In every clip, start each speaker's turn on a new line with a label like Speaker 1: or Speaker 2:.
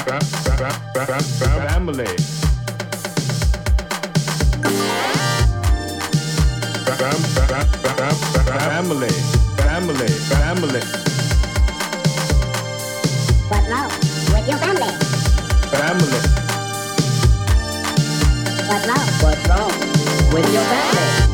Speaker 1: Family. Family. Family. Family.
Speaker 2: What? With your family.
Speaker 1: Family.
Speaker 3: What now? What's wrong with your family?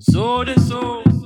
Speaker 4: So the soul.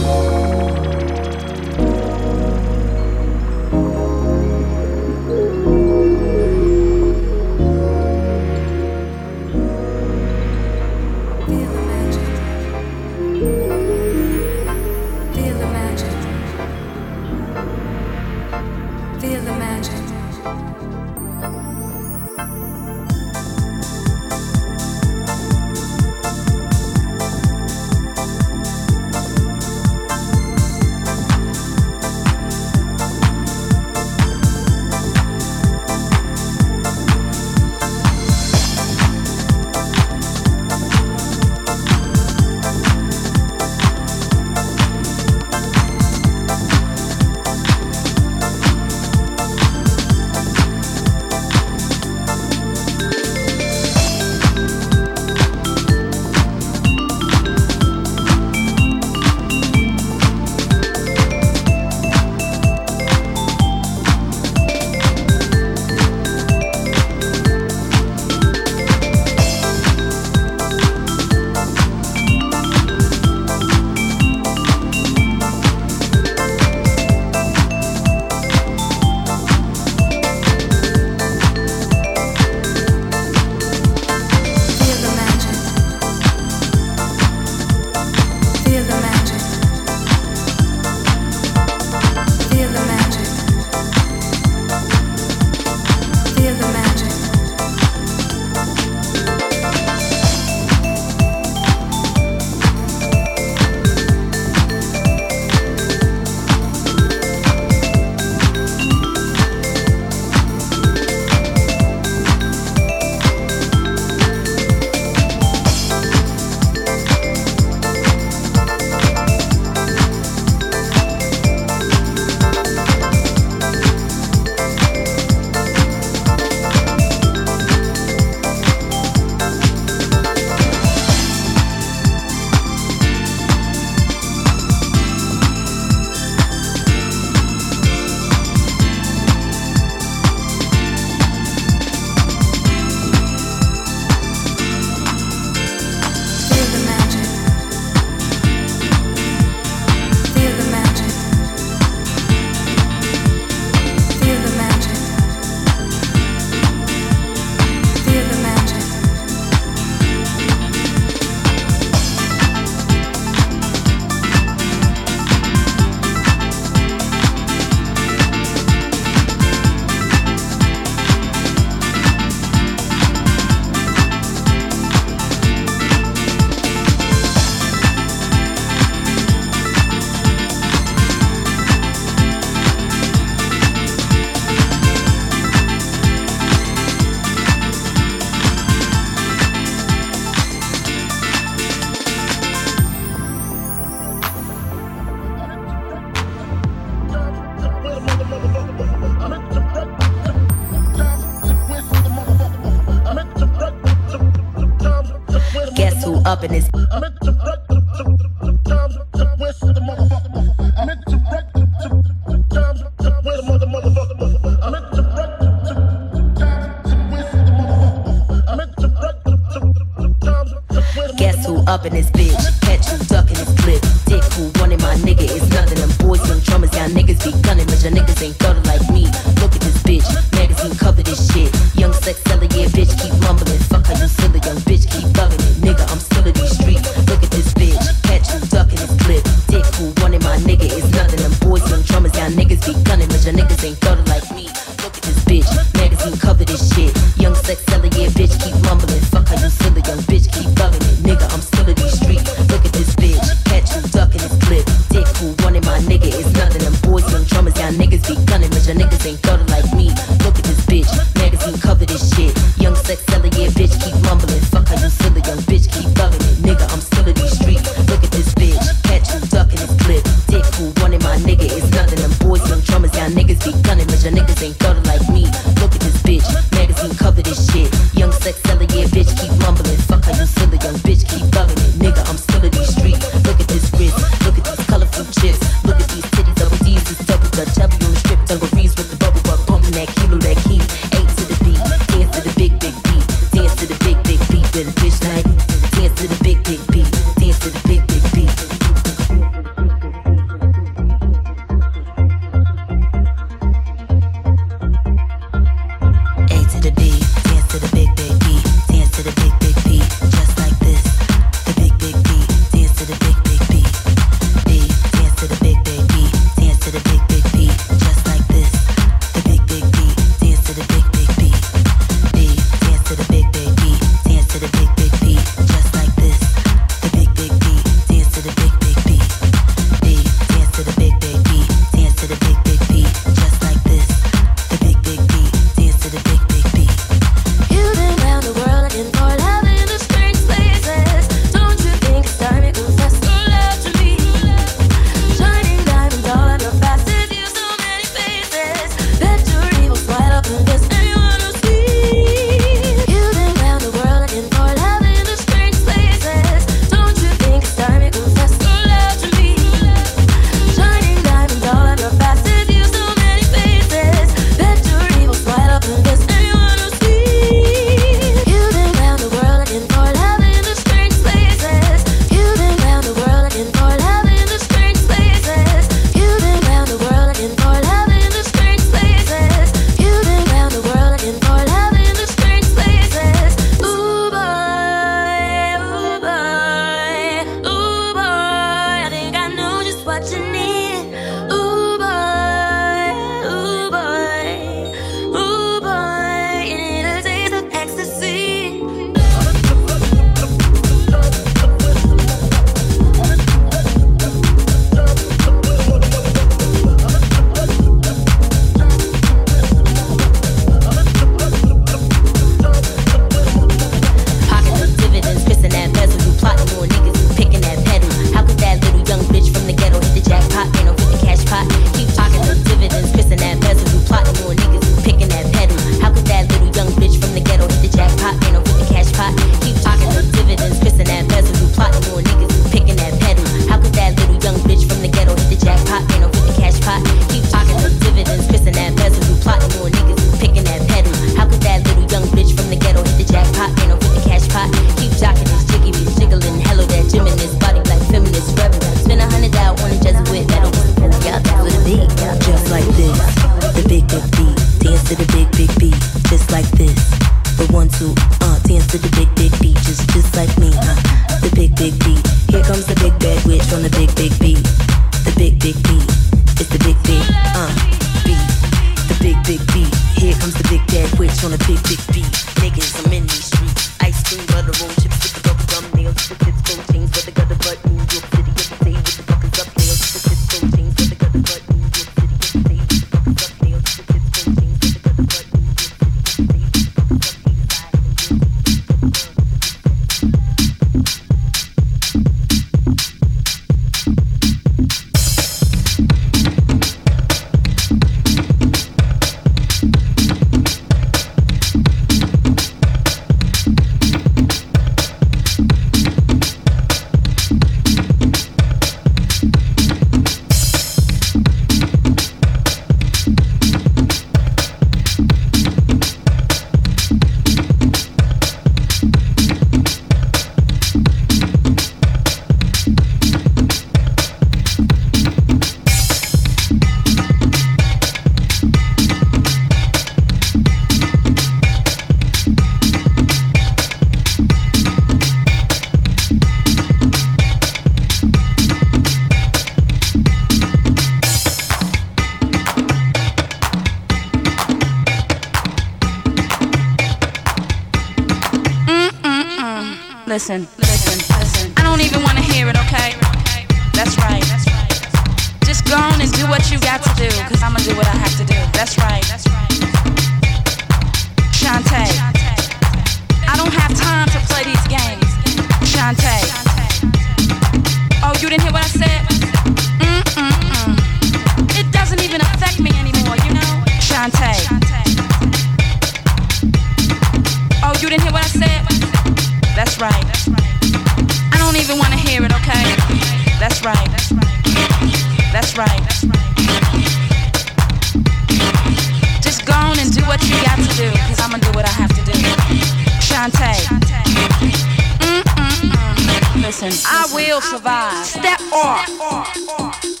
Speaker 5: Listen, I will survive. Step off.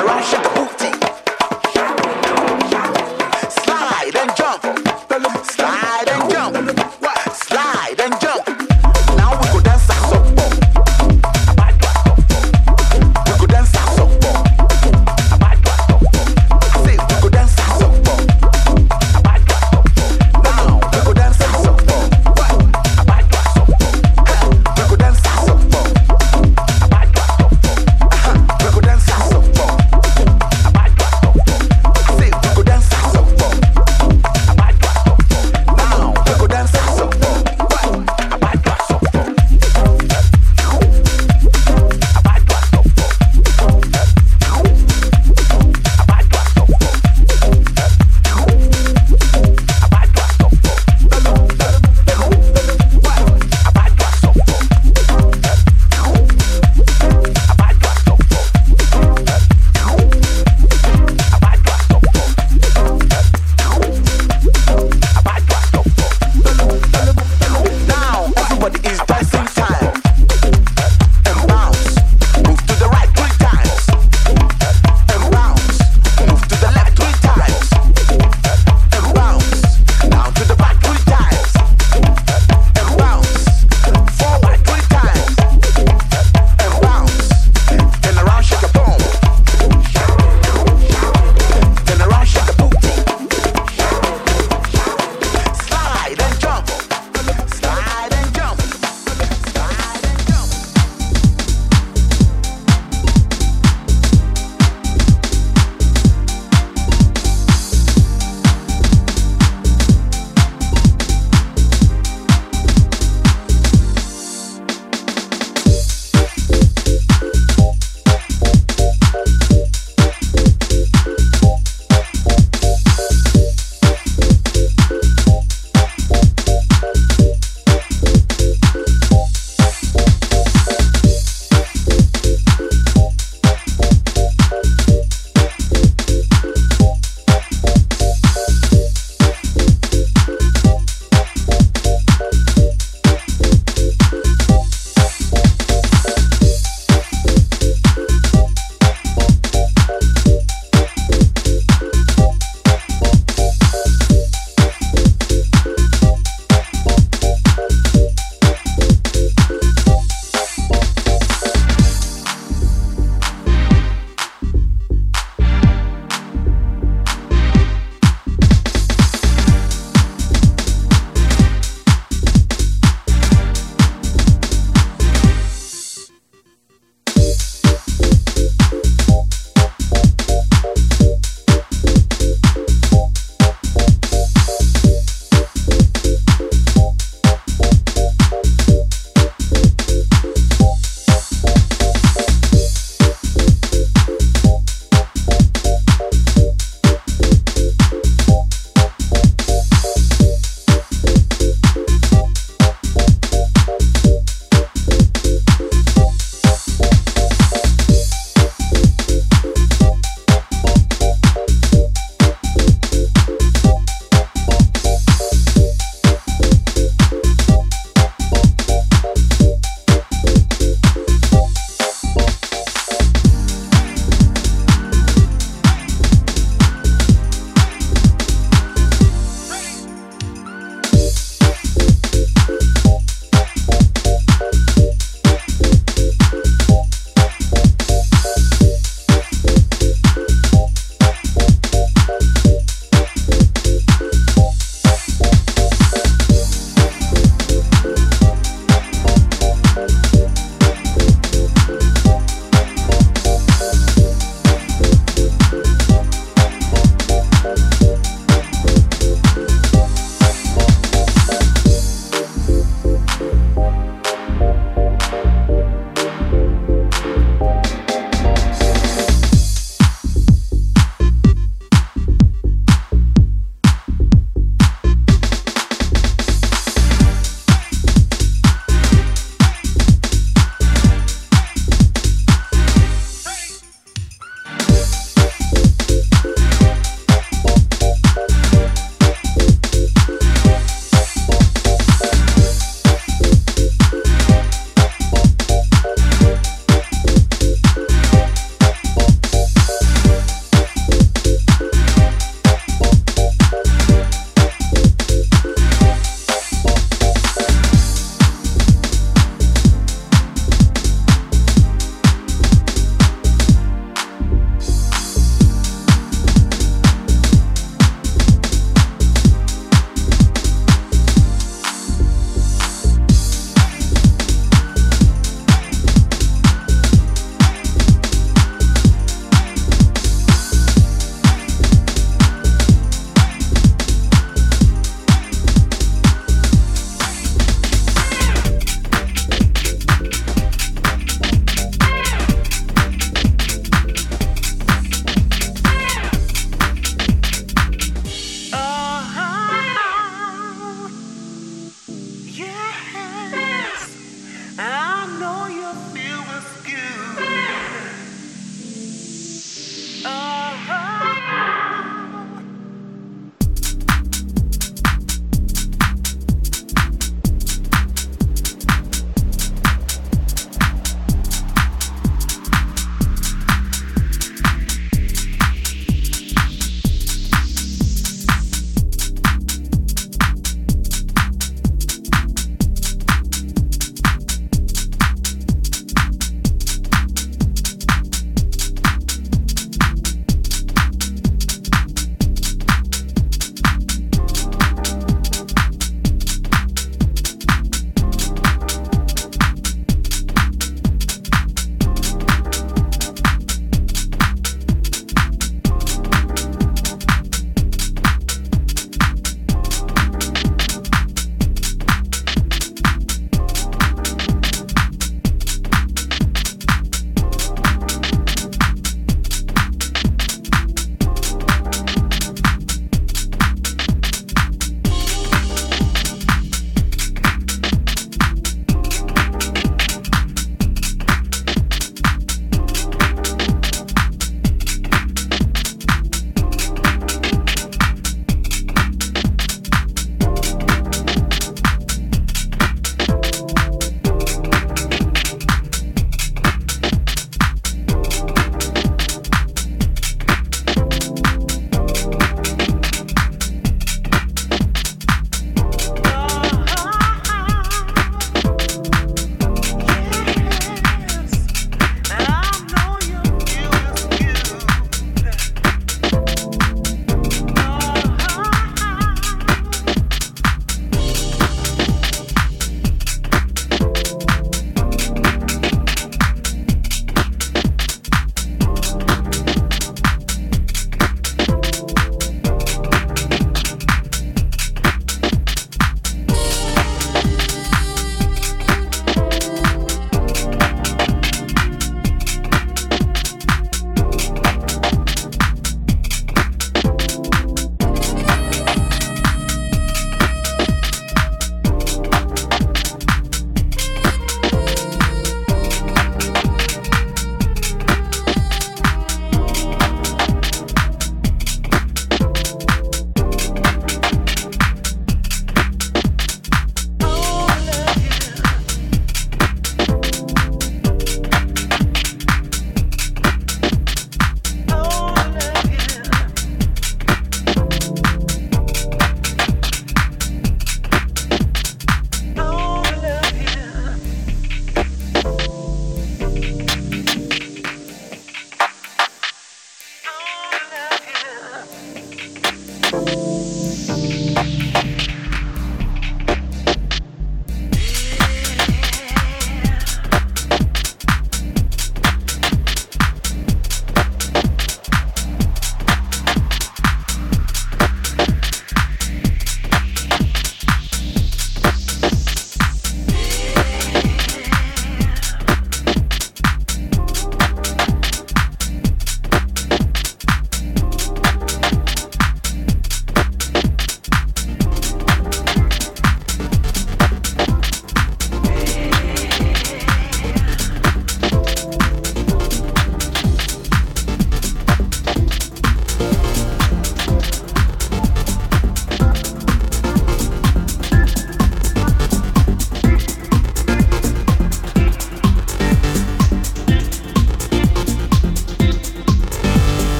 Speaker 6: Uh-huh.